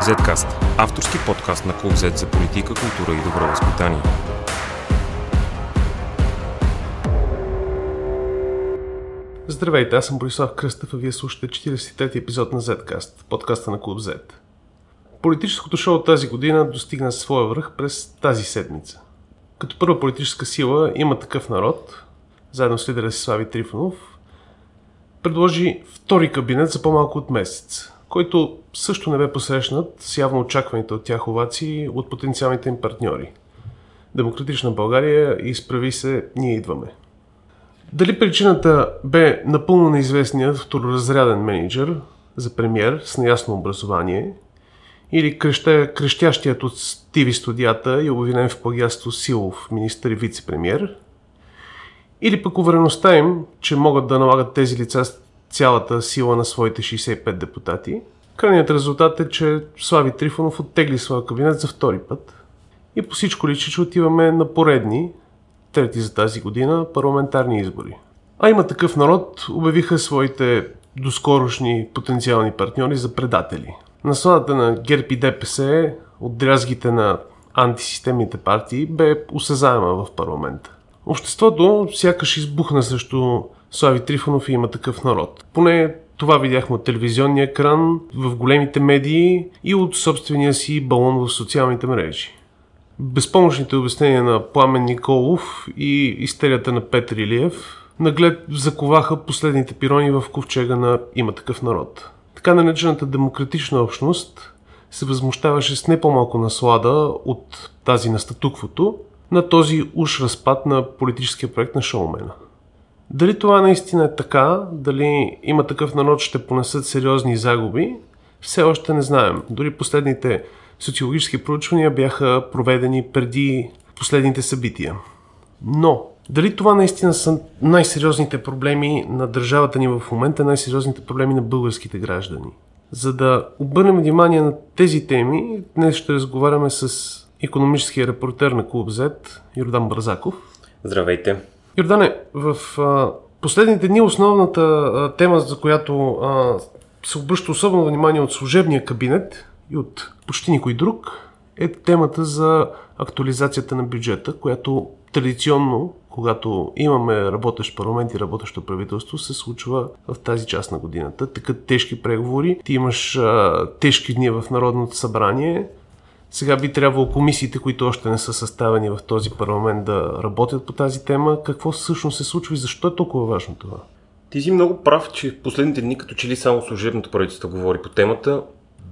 Zcast – авторски подкаст на Клуб Z за политика, култура и добро възпитание. Здравейте, аз съм Борислав Кръстев, а вие слушате 43-ти епизод на Zcast, подкаста на Клуб Z. Политическото шоу тази година достигна своя връх през тази седмица. Като първа политическа сила има такъв народ, заедно с лидера си Слави Трифонов, предложи втори кабинет за по-малко от месец, който също не бе посрещнат с явно очакваните от тях овации от потенциалните им партньори. Демократична България изправи се, ние идваме. Дали причината бе напълно неизвестният второразряден менеджер за премьер с неясно образование или креща, крещящият от Стиви студията и обвинен в плагиатство силов министър и вице-премьер, или пък увереността им, че могат да налагат тези лица цялата сила на своите 65 депутати. Крайният резултат е, че Слави Трифонов оттегли своя кабинет за втори път. И по всичко личи, че отиваме на поредни, трети за тази година, парламентарни избори. А има такъв народ, обявиха своите доскорошни потенциални партньори за предатели. Насладата на ГЕРБ и ДПС от дрязгите на антисистемните партии бе осезаема в парламента. Обществото сякаш избухна срещу Слави Трифонов и има такъв народ. Поне това видяхме от телевизионния екран, в големите медии и от собствения си балон в социалните мрежи. Безпомощните обяснения на Пламен Николов и истерията на Петър Илиев наглед заковаха последните пирони в ковчега на има такъв народ. Така наречената демократична общност се възмущаваше с не по-малко наслада от тази на статуквото на този уж разпад на политическия проект на шоумена. Дали това наистина е така, дали има такъв народ, ще понесат сериозни загуби, все още не знаем. Дори последните социологически проучвания бяха проведени преди последните събития. Но, дали това наистина са най-сериозните проблеми на държавата ни в момента, най-сериозните проблеми на българските граждани? За да обърнем внимание на тези теми, днес ще разговаряме с економическия репортер на Клуб Z, Йордан Бързаков. Здравейте. Йордане, в а, последните дни основната а, тема, за която а, се обръща особено внимание от служебния кабинет и от почти никой друг, е темата за актуализацията на бюджета, която традиционно, когато имаме работещ парламент и работещо правителство, се случва в тази част на годината. Така тежки преговори, ти имаш а, тежки дни в Народното събрание, сега би трябвало комисиите, които още не са съставени в този парламент, да работят по тази тема. Какво всъщност се случва и защо е толкова важно това? Ти си много прав, че в последните дни, като че ли само служебното правителство говори по темата,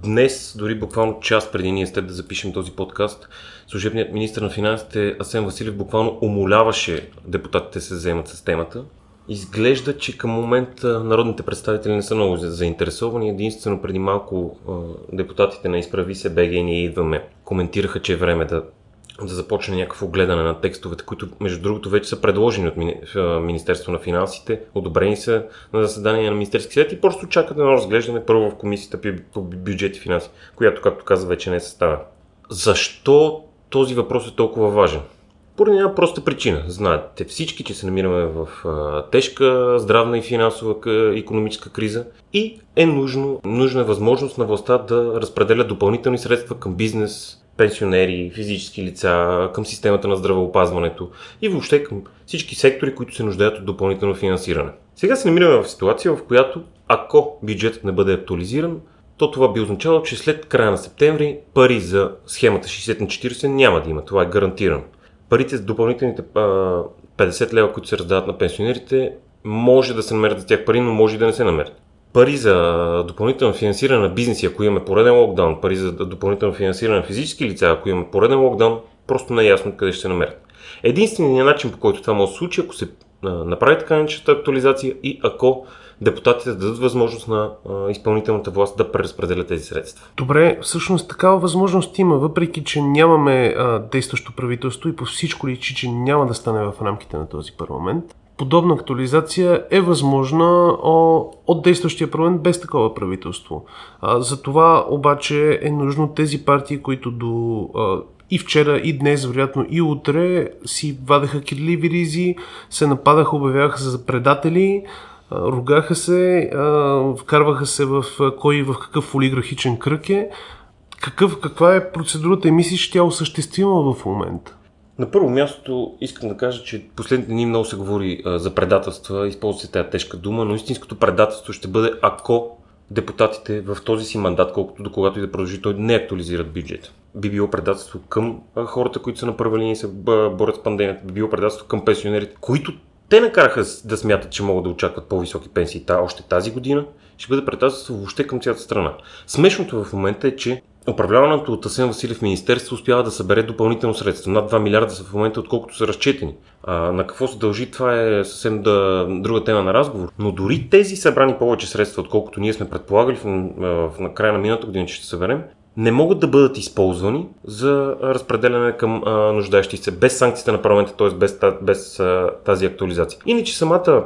Днес, дори буквално час преди ние сте да запишем този подкаст, служебният министр на финансите Асен Василев буквално умоляваше депутатите се вземат с темата. Изглежда, че към момента народните представители не са много заинтересовани. Единствено преди малко депутатите на Изправи се БГ и ние идваме коментираха, че е време да, да започне някакво гледане на текстовете, които между другото вече са предложени от Министерство на финансите, одобрени са на заседание на Министерски съвет и просто чакат едно разглеждане първо в комисията по бюджет и финанси, която, както каза, вече не е съставена. Защо този въпрос е толкова важен? Поради една проста причина. Знаете всички, че се намираме в а, тежка здравна и финансова економическа криза и е нужно, нужна е възможност на властта да разпределя допълнителни средства към бизнес, пенсионери, физически лица, към системата на здравеопазването и въобще към всички сектори, които се нуждаят от допълнително финансиране. Сега се намираме в ситуация, в която ако бюджетът не бъде актуализиран, то това би означавало, че след края на септември пари за схемата 60 на 40 няма да има. Това е гарантирано парите с допълнителните 50 лева, които се раздават на пенсионерите, може да се намерят за тях пари, но може и да не се намерят. Пари за допълнително финансиране на бизнеси, ако имаме пореден локдаун, пари за допълнително финансиране на физически лица, ако имаме пореден локдаун, просто не е ясно къде ще се намерят. Единственият начин, по който това може да се случи, ако се направи така наречената актуализация и ако депутатите да дадат възможност на изпълнителната власт да преразпределя тези средства. Добре, всъщност такава възможност има, въпреки че нямаме действащо правителство и по всичко личи, че няма да стане в рамките на този парламент. Подобна актуализация е възможна от действащия парламент без такова правителство. А, за това обаче е нужно тези партии, които до и вчера, и днес, вероятно и утре си вадеха кирливи ризи, се нападаха, обявяваха за предатели, ругаха се, вкарваха се в кой в какъв олиграфичен кръг е. Какъв, каква е процедурата и мислиш, че тя е осъществима в момента? На първо място искам да кажа, че последните дни много се говори за предателства, използва се тази тежка дума, но истинското предателство ще бъде ако депутатите в този си мандат, колкото до когато и да продължи, той не актуализират бюджет. Би било предателство към хората, които са на първа линия и се борят с пандемията, би било предателство към пенсионерите, които те накараха да смятат, че могат да очакват по-високи пенсии та, още тази година, ще бъде предателство въобще към цялата страна. Смешното в момента е, че управляваното от Асен Василев министерство успява да събере допълнително средства. Над 2 милиарда са в момента, отколкото са разчетени. А, на какво се дължи, това е съвсем да, друга тема на разговор. Но дори тези събрани повече средства, отколкото ние сме предполагали в, в на края на миналата година, че ще съберем, не могат да бъдат използвани за разпределяне към а, нуждаещи се, без санкциите на парламента, т.е. без, без а, тази актуализация. Иначе самата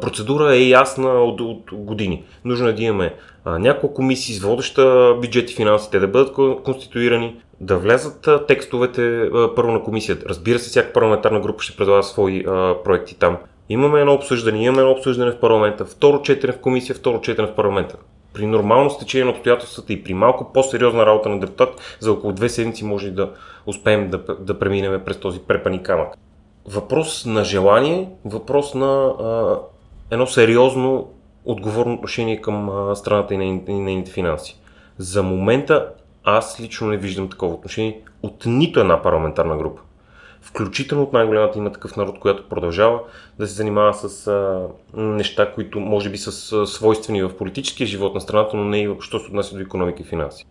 процедура е ясна от, от години. Нужно е да имаме а, няколко комисии с водеща бюджет и финанси, те да бъдат конституирани, да влязат а, текстовете а, първо на комисията. Разбира се, всяка парламентарна група ще предлага свои а, проекти там. Имаме едно обсъждане, имаме едно обсъждане в парламента, второ четене в комисия, второ четене в парламента. При нормално стечение на обстоятелствата и при малко по-сериозна работа на депутат, за около две седмици може да успеем да, да преминем през този препани камък въпрос на желание, въпрос на а, едно сериозно отговорно отношение към а, страната и нейните, финанси. За момента аз лично не виждам такова отношение от нито една парламентарна група. Включително от най-голямата има такъв народ, която продължава да се занимава с а, неща, които може би са свойствени в политическия живот на страната, но не и що се отнася до економика и финанси.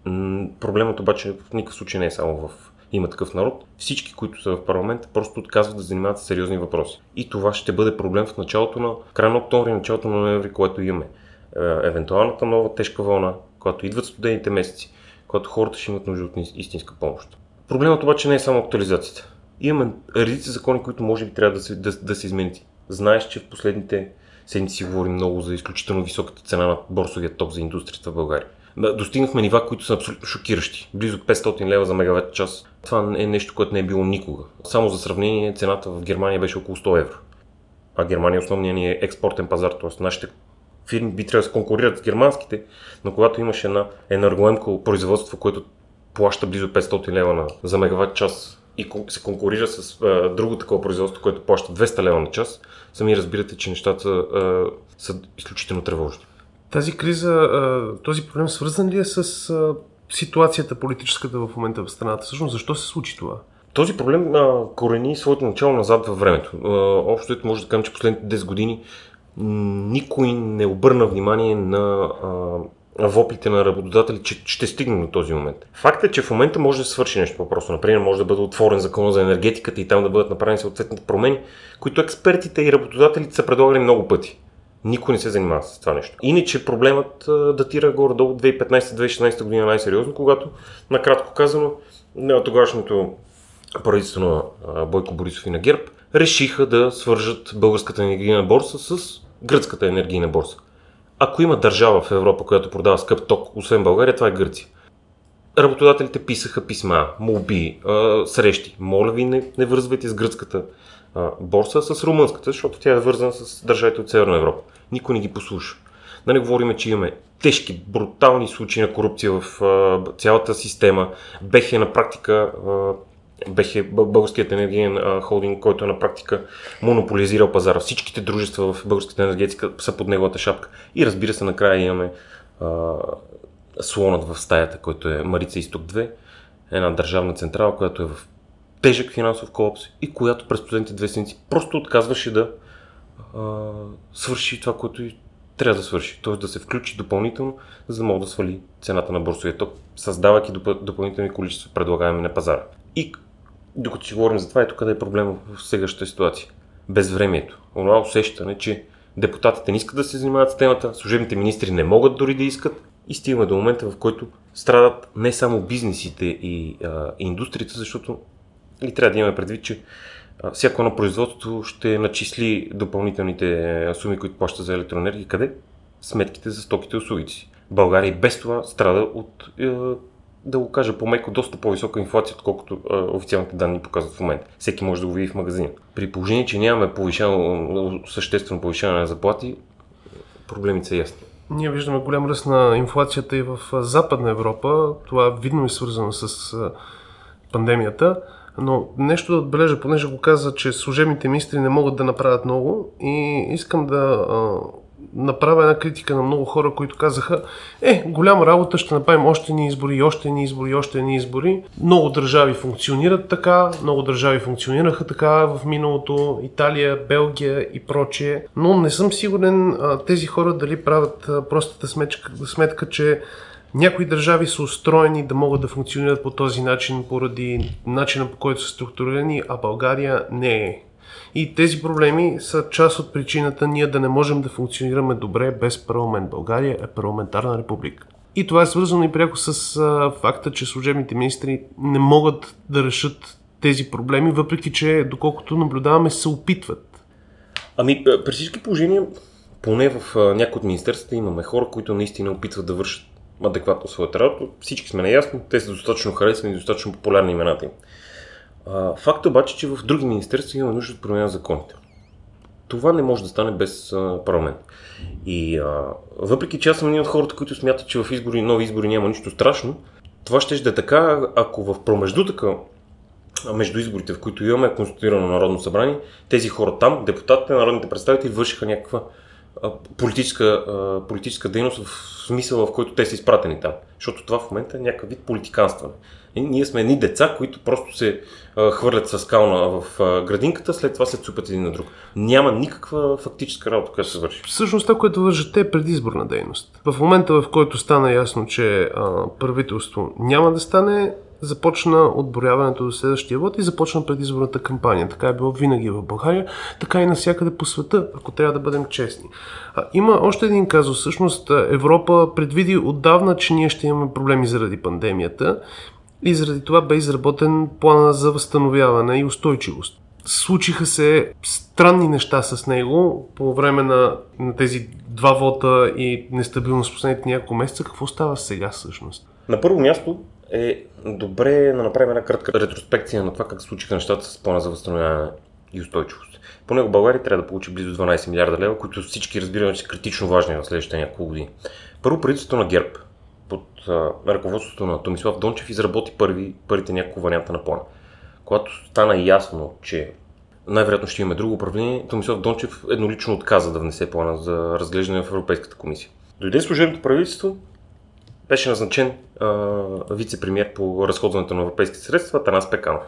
Проблемът обаче в никакъв случай не е само в има такъв народ, всички, които са в парламента, просто отказват да занимават с сериозни въпроси. И това ще бъде проблем в началото на края на октомври, началото на ноември, което имаме. Евентуалната нова тежка вълна, когато идват студените месеци, когато хората ще имат нужда от истинска помощ. Проблемът обаче не е само актуализацията. Имаме редици закони, които може би трябва да се, да, да се изменят. Знаеш, че в последните седмици си говорим много за изключително високата цена на борсовия ток за индустрията в България. Достигнахме нива, които са абсолютно шокиращи. Близо 500 лева за мегаватт час. Това е нещо, което не е било никога. Само за сравнение, цената в Германия беше около 100 евро. А Германия е основният ни е експортен пазар, т.е. нашите фирми би трябвало да се конкурират с германските, но когато имаш една енергоемко производство, което плаща близо 500 лева на, за мегаватт час и се конкурира с а, друго такова производство, което плаща 200 лева на час, сами разбирате, че нещата а, са изключително тревожни. Тази криза, този проблем свързан ли е с ситуацията политическата в момента в страната? Всъщност, защо се случи това? Този проблем а, корени своето начало назад във времето. А, общо може да кажем, че последните 10 години никой не обърна внимание на а, воплите на работодатели, че ще стигне до този момент. Факт е, че в момента може да свърши нещо по-просто. Например, може да бъде отворен закон за енергетиката и там да бъдат направени съответните промени, които експертите и работодателите са предлагали много пъти. Никой не се занимава с това нещо. Иначе проблемът датира горе-долу 2015-2016 година най-сериозно, когато, накратко казано, тогавашното правителство на Бойко Борисов и на ГЕРБ решиха да свържат българската енергийна борса с гръцката енергийна борса. Ако има държава в Европа, която продава скъп ток, освен България, това е Гърция. Работодателите писаха писма, молби, срещи. Моля ви, не, не вързвайте с гръцката борса с румънската, защото тя е вързана с държавите от Северна Европа. Никой не ги послуша. Да не говорим, че имаме тежки, брутални случаи на корупция в цялата система. Бехе на практика Бехе българският енергиен холдинг, който на практика монополизирал пазара. Всичките дружества в българската енергетика са под неговата шапка. И разбира се, накрая имаме а, слонът в стаята, който е Марица Исток 2, една държавна централа, която е в тежък финансов колапс и която през последните две седмици просто отказваше да а, свърши това, което и трябва да свърши. Т.е. да се включи допълнително, за да може да свали цената на борсовия ток, създавайки доп- допълнителни количества предлагаеми на пазара. И докато си говорим за това, ето къде е проблема в сегашната ситуация. Безвремието. Онова усещане, че депутатите не искат да се занимават с темата, служебните министри не могат дори да искат и стигаме до момента, в който страдат не само бизнесите и а, индустрията, защото и трябва да имаме предвид, че всяко едно производство ще начисли допълнителните суми, които плаща за електроенергия. Къде? Сметките за стоките и услугите си. България без това страда от, е, да го кажа по-меко, доста по-висока инфлация, отколкото е, официалните данни показват в момента. Всеки може да го види в магазина. При положение, че нямаме повишено, съществено повишаване на заплати, проблемите са ясни. Ние виждаме голям ръст на инфлацията и в Западна Европа. Това видно е свързано с пандемията. Но нещо да отбележа, понеже го каза, че служебните министри не могат да направят много и искам да направя една критика на много хора, които казаха, е, голяма работа, ще направим още ни избори, още ни избори, още ни избори. Много държави функционират така, много държави функционираха така в миналото, Италия, Белгия и прочие, но не съм сигурен тези хора дали правят простата сметка, сметка че някои държави са устроени да могат да функционират по този начин поради начина по който са структурирани, а България не е. И тези проблеми са част от причината ние да не можем да функционираме добре без парламент. България е парламентарна република. И това е свързано и пряко с а, факта, че служебните министри не могат да решат тези проблеми, въпреки че, доколкото наблюдаваме, се опитват. Ами, при всички положения, поне в някои от министерствата имаме хора, които наистина опитват да вършат адекватно своята работа. Всички сме наясно, те са достатъчно харесани и достатъчно популярни имената им. Факт е обаче, че в други министерства има нужда от промяна на законите. Това не може да стане без а, парламент. И а, въпреки че аз съм един от хората, които смятат, че в избори, нови избори няма нищо страшно, това ще да е така, ако в промеждутъка между изборите, в които имаме конституирано Народно събрание, тези хора там, депутатите, народните представители, вършиха някаква а, политическа, а, политическа дейност в смисъл, в който те са изпратени там. Защото това в момента е някакъв вид политиканстване. И ние сме едни деца, които просто се а, хвърлят с кална в а, градинката, след това се цупят един на друг. Няма никаква фактическа работа, която се върши. Всъщност това, което вършат е предизборна дейност. В момента, в който стана ясно, че а, правителство няма да стане, започна отборяването до следващия вод и започна предизборната кампания. Така е било винаги в България, така и навсякъде по света, ако трябва да бъдем честни. А, има още един казус. Всъщност Европа предвиди отдавна, че ние ще имаме проблеми заради пандемията и заради това бе изработен плана за възстановяване и устойчивост. Случиха се странни неща с него по време на, на тези два вота и нестабилност последните няколко месеца. Какво става сега всъщност? На първо място е добре да направим една кратка ретроспекция на това как случиха нещата с плана за възстановяване и устойчивост. По него България трябва да получи близо 12 милиарда лева, които всички разбираме, че са критично важни в следващите няколко години. Първо правителството на ГЕРБ под ръководството на Томислав Дончев изработи първи, първите няколко варианта на плана. Когато стана ясно, че най-вероятно ще имаме друго управление, Томислав Дончев еднолично отказа да внесе плана за разглеждане в Европейската комисия. Дойде служебното правителство, беше назначен вице-премьер по разходването на европейски средства Танас Пеканов.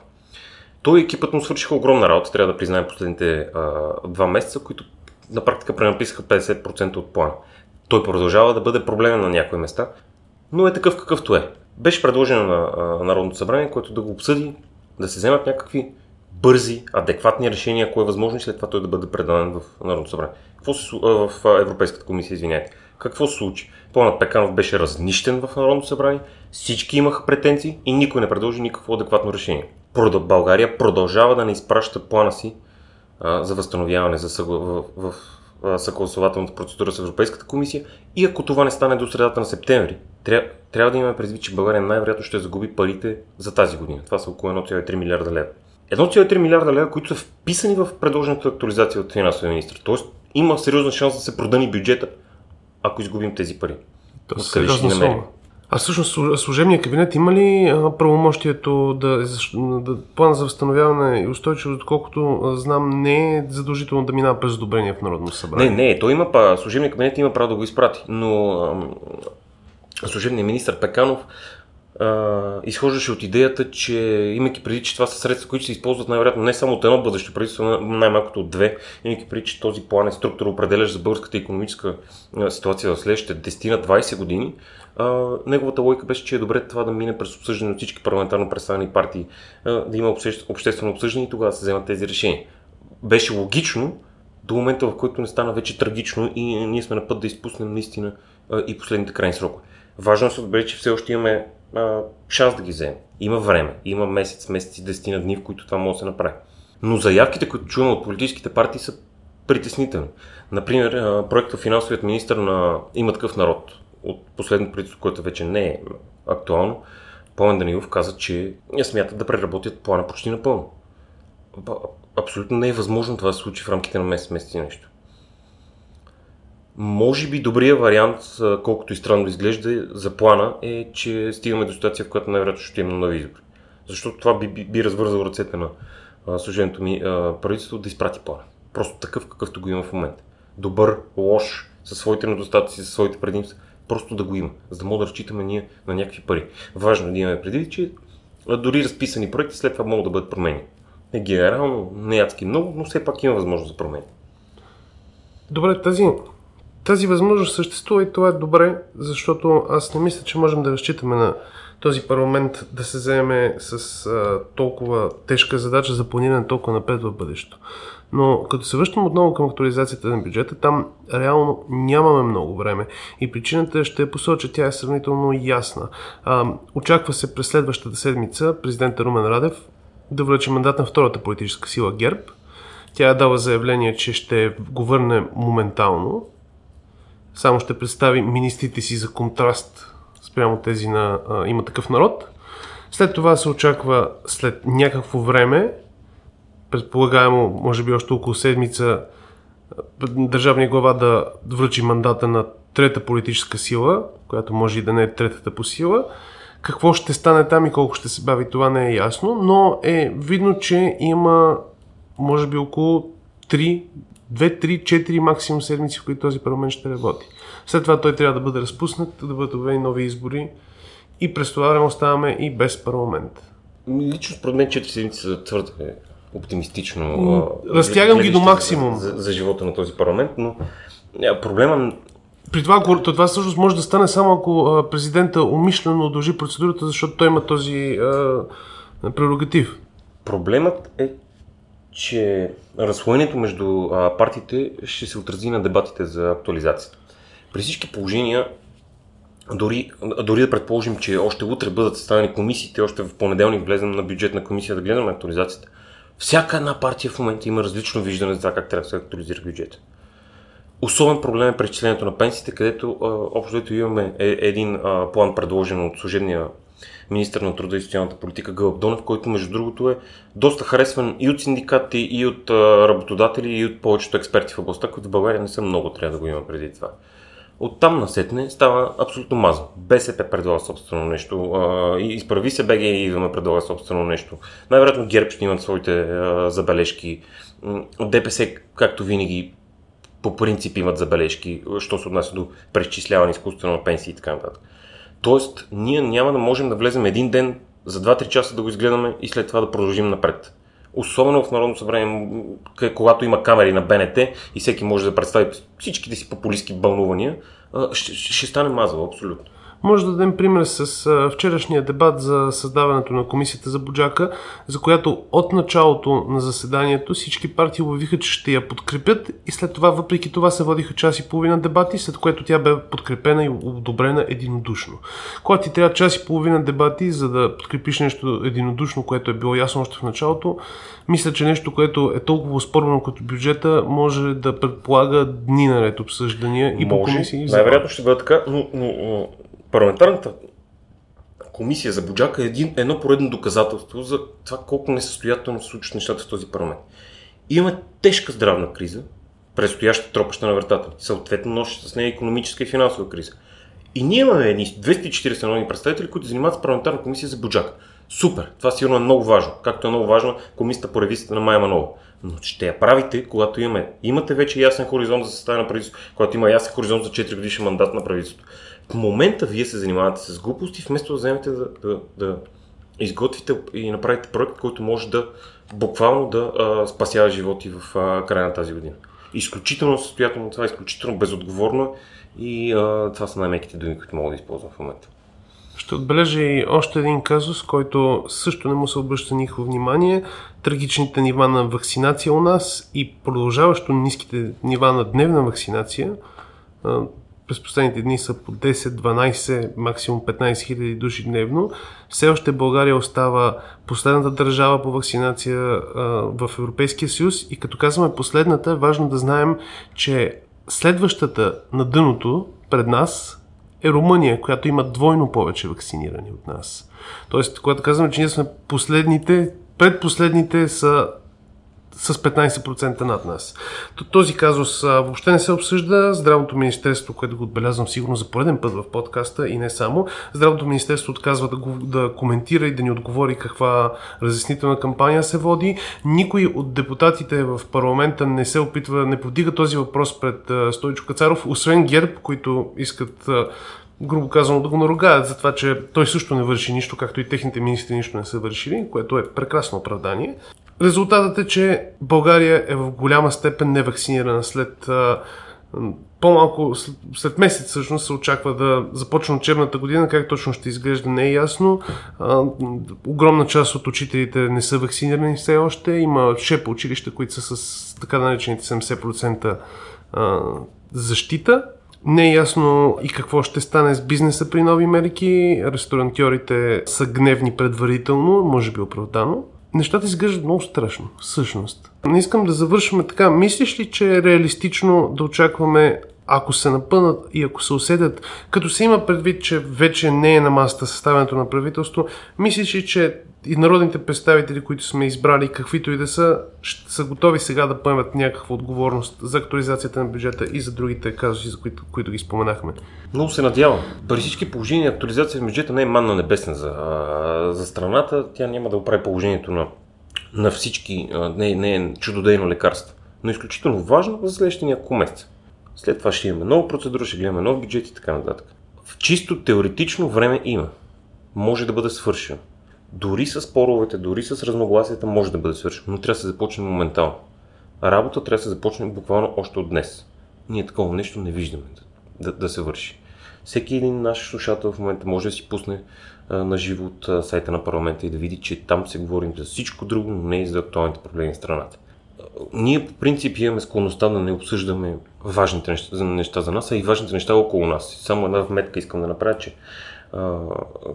Той и екипът му свършиха огромна работа, трябва да признаем последните а, два месеца, които на практика пренаписаха 50% от плана. Той продължава да бъде проблемен на някои места, но е такъв какъвто е. Беше предложено на Народното събрание, което да го обсъди, да се вземат някакви бързи, адекватни решения, ако е възможно, и след това той да бъде предаден в Народното събрание. Какво се, в Европейската комисия, извиняйте. Какво се случи? Планът Пеканов беше разнищен в Народното събрание, всички имаха претенции и никой не предложи никакво адекватно решение. България продължава да не изпраща плана си за възстановяване за съгла... в, в съгласователната процедура с Европейската комисия и ако това не стане до средата на септември, трябва, трябва да имаме предвид, че България най-вероятно ще загуби парите за тази година. Това са около 1,3 милиарда лева. 1,3 милиарда лева, които са вписани в предложената актуализация от финансовия министр. Тоест има сериозна шанс да се продани бюджета, ако изгубим тези пари. То Откъде ще намерим? А всъщност служебният кабинет има ли правомощието да, да план за възстановяване и устойчивост, доколкото знам, не е задължително да минава през одобрение в Народно събрание? Не, не, той има, служебният кабинет има право да го изпрати, но служебният министр Пеканов а, изхождаше от идеята, че имайки преди, че това са средства, които се използват най-вероятно не само от едно бъдещо правителство, най-малкото от две, имайки преди, че този план е структура определящ за българската економическа ситуация в следващите 10 на 20 години, а, неговата логика беше, че е добре това да мине през обсъждане от всички парламентарно представени партии, а, да има обществено обсъждане и тогава да се вземат тези решения. Беше логично до момента, в който не стана вече трагично и ние сме на път да изпуснем наистина и последните крайни срокове. Важно е да се отбележи, че все още имаме а, шанс да ги вземе. Има време. Има месец, месец и десетина дни, в които това може да се направи. Но заявките, които чуваме от политическите партии са притеснителни. Например, проектът финансовият министр на има такъв народ от последното правителство, което вече не е актуално, Пламен Данилов каза, че смятат да преработят плана почти напълно. Абсолютно не е възможно това да се случи в рамките на месец, месец и нещо. Може би добрият вариант, колкото и странно изглежда за плана, е, че стигаме до ситуация, в която най-вероятно ще имаме нови избори. Защото това би, би, би развързало ръцете на служението ми правителство да изпрати плана. Просто такъв, какъвто го има в момента. Добър, лош, със своите недостатъци, със своите предимства. Просто да го има, за да мога да разчитаме ние на някакви пари. Важно да имаме предвид, че дори разписани проекти след това могат да бъдат променени. Не генерално, не адски много, но все пак има възможност за промени. Добре, тази, тази възможност съществува и това е добре, защото аз не мисля, че можем да разчитаме на този парламент да се заеме с а, толкова тежка задача за планиране толкова напред в бъдещето. Но като се връщам отново към актуализацията на бюджета, там реално нямаме много време. И причината ще посоча, тя е сравнително ясна. А, очаква се през следващата седмица президента Румен Радев да връчи мандат на втората политическа сила ГЕРБ. Тя е дала заявление, че ще го върне моментално. Само ще представи министрите си за контраст спрямо тези на а, има такъв народ. След това се очаква след някакво време, предполагаемо, може би още около седмица, държавния глава да връчи мандата на трета политическа сила, която може и да не е третата по сила. Какво ще стане там и колко ще се бави, това не е ясно, но е видно, че има може би около 3, 2, 3, 4 максимум седмици, в които този парламент ще работи. След това той трябва да бъде разпуснат, да бъдат обявени нови избори и през това време оставаме и без парламент. Лично според мен 4 седмици са твърде оптимистично. Разтягам ги до максимум. За, за живота на този парламент, но проблема при това, това всъщност може да стане само ако президента умишлено удължи процедурата, защото той има този а, прерогатив. Проблемът е, че разслоението между а, партиите ще се отрази на дебатите за актуализацията. При всички положения, дори, дори да предположим, че още утре бъдат съставени комисиите, още в понеделник влезем на бюджетна комисия да гледаме актуализацията, всяка една партия в момента има различно виждане за това как трябва да се актуализира бюджет. Особен проблем е преизчислението на пенсиите, където а, общо имаме е, един план предложен от служебния министър на труда и социалната политика Гълъб Донев, който между другото е доста харесван и от синдикати, и от работодатели, и от повечето експерти в областта, които в България не са много, трябва да го има преди това. От там насетне става абсолютно мазо. БСП предлага собствено нещо, изправи се БГ и ме предлага собствено нещо. Най-вероятно ГЕРБ ще имат своите забележки. ДПС, както винаги, по принцип имат забележки, що се отнася до преизчисляване изкуствено на пенсии и така нататък. Тоест, ние няма да можем да влезем един ден за 2-3 часа да го изгледаме и след това да продължим напред. Особено в Народно събрание, когато има камери на БНТ и всеки може да представи всичките си популистски бълнувания, ще, ще стане мазало, абсолютно. Може да дадем пример с а, вчерашния дебат за създаването на комисията за Буджака, за която от началото на заседанието всички партии обявиха, че ще я подкрепят и след това, въпреки това, се водиха час и половина дебати, след което тя бе подкрепена и одобрена единодушно. Когато ти трябва час и половина дебати, за да подкрепиш нещо единодушно, което е било ясно още в началото, мисля, че нещо, което е толкова спорно като бюджета, може да предполага дни наред обсъждания и може, по комисии. Най-вероятно ще бъде така, но, но, но парламентарната комисия за Буджака е един, едно поредно доказателство за това колко несъстоятелно се случват нещата в този парламент. Имаме тежка здравна криза, предстояща тропаща на вратата. Съответно, нощи с нея економическа и финансова криза. И ние имаме едни 240 народни представители, които занимават с парламентарна комисия за Буджака. Супер! Това сигурно е много важно. Както е много важно комисията по ревизията на Майя Манова. Но ще я правите, когато имаме, имате вече ясен хоризонт за съставяне на правителство, когато има ясен хоризонт за 4 годишен мандат на правителството. В момента вие се занимавате с глупости, вместо да вземете да, да, да изготвите и направите проект, който може да буквално да а, спасява животи в а, края на тази година. Изключително състоятелно това, е изключително безотговорно и а, това са най-меките думи, които мога да използвам в момента. Ще отбележа и още един казус, който също не му се обръща никакво внимание. Трагичните нива на вакцинация у нас и продължаващо ниските нива на дневна вакцинация през последните дни са по 10, 12, максимум 15 хиляди души дневно. Все още България остава последната държава по вакцинация в Европейския съюз и като казваме последната, е важно да знаем, че следващата на дъното пред нас е Румъния, която има двойно повече вакцинирани от нас. Тоест, когато казваме, че ние сме последните, предпоследните са с 15% над нас. Този казус въобще не се обсъжда. Здравното министерство, което го отбелязвам сигурно за пореден път в подкаста и не само, Здравното министерство отказва да, го, да коментира и да ни отговори каква разяснителна кампания се води. Никой от депутатите в парламента не се опитва, не повдига този въпрос пред Стойчо Кацаров, освен ГЕРБ, които искат грубо казано, да го наругаят за това, че той също не върши нищо, както и техните министри нищо не са вършили, което е прекрасно оправдание. Резултатът е, че България е в голяма степен невакцинирана след по-малко след, месец всъщност се очаква да започне учебната година, как точно ще изглежда не е ясно. Огромна част от учителите не са вакцинирани все още. Има шепа училища, които са с така наречените 70% а, защита. Не е ясно и какво ще стане с бизнеса при нови мерки. Ресторантьорите са гневни предварително, може би оправдано. Нещата изглеждат много страшно, всъщност. Не искам да завършваме така. Мислиш ли, че е реалистично да очакваме ако се напънат и ако се усетят, като се има предвид, че вече не е на масата съставянето на правителство, мислиш ли, че и народните представители, които сме избрали, каквито и да са, ще са готови сега да поемат някаква отговорност за актуализацията на бюджета и за другите казуси, за които, които ги споменахме? Много се надявам. При всички положения актуализация в бюджета не е манна небесна за, за страната. Тя няма да оправи положението на, на всички. Не, не е чудодейно лекарство. Но е изключително важно за следващите няколко месеца. След това ще имаме нова процедура, ще гледаме нов бюджет и така нататък. В чисто теоретично време има. Може да бъде свършено. Дори с споровете, дори с разногласията може да бъде свършено, но трябва да се започне моментално. Работа трябва да се започне буквално още от днес. Ние такова нещо не виждаме да, да, да се върши. Всеки един наш слушател в момента може да си пусне а, на живо от а, сайта на парламента и да види, че там се говорим за всичко друго, но не и за актуалните проблеми в страната. Ние по принцип имаме склонността да не обсъждаме важните неща, неща за нас, а и важните неща около нас. Само една вметка искам да направя, че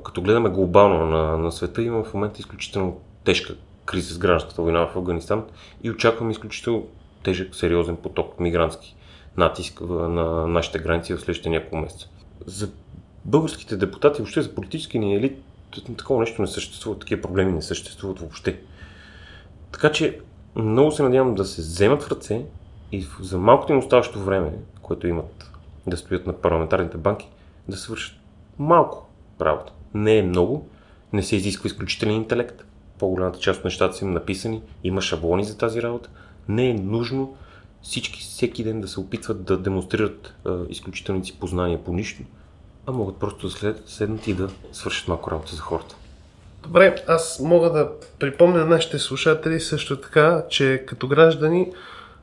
като гледаме глобално на, на света, има в момента изключително тежка криза с гражданската война в Афганистан и очакваме изключително тежък, сериозен поток мигрантски натиск на нашите граници в следващите няколко месеца. За българските депутати, въобще за политически ни елит, такова нещо не съществува, такива проблеми не съществуват въобще. Така че много се надявам да се вземат в ръце и за малкото им оставащо време, което имат да стоят на парламентарните банки, да свършат малко работа. Не е много, не се изисква изключителен интелект. По-голямата част от нещата са им написани, има шаблони за тази работа. Не е нужно всички всеки ден да се опитват да демонстрират а, изключителните си познания по нищо, а могат просто да след, седнат и да свършат малко работа за хората. Добре, аз мога да припомня на нашите слушатели също така, че като граждани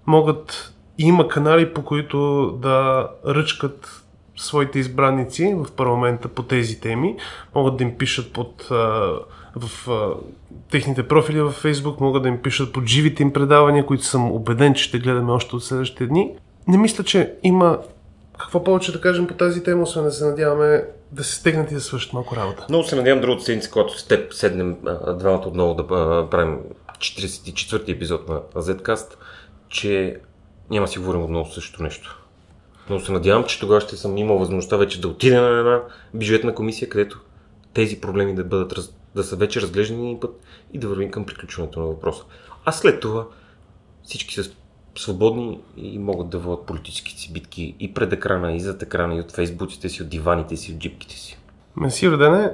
могат има канали, по които да ръчкат своите избранници в парламента по тези теми. Могат да им пишат под, а, в а, техните профили във Facebook, могат да им пишат под живите им предавания, които съм убеден, че ще гледаме още от следващите дни. Не мисля, че има какво повече да кажем по тази тема, освен да се надяваме да се стегнат и да свършат малко работа. Много се надявам другата седмица, когато с теб седнем двамата отново да правим 44-ти епизод на Zcast, че няма си говорим отново същото нещо. Но се надявам, че тогава ще съм имал възможността вече да отида на една бюджетна комисия, където тези проблеми да, бъдат, да са вече разглеждани един път и да вървим към приключването на въпроса. А след това всички са свободни и могат да водят политическите си битки и пред екрана, и зад екрана, и от фейсбуците си, от диваните си, от джипките си. Меси Родене,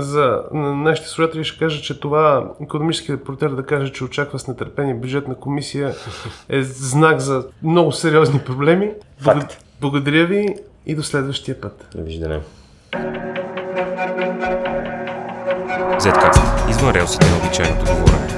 за нашите слушатели ще кажа, че това економически репортер да каже, че очаква с нетърпение бюджетна комисия е знак за много сериозни проблеми. Факт. Благодаря ви и до следващия път. Довиждане. Zcast. Извън релсите на обичайното говорене.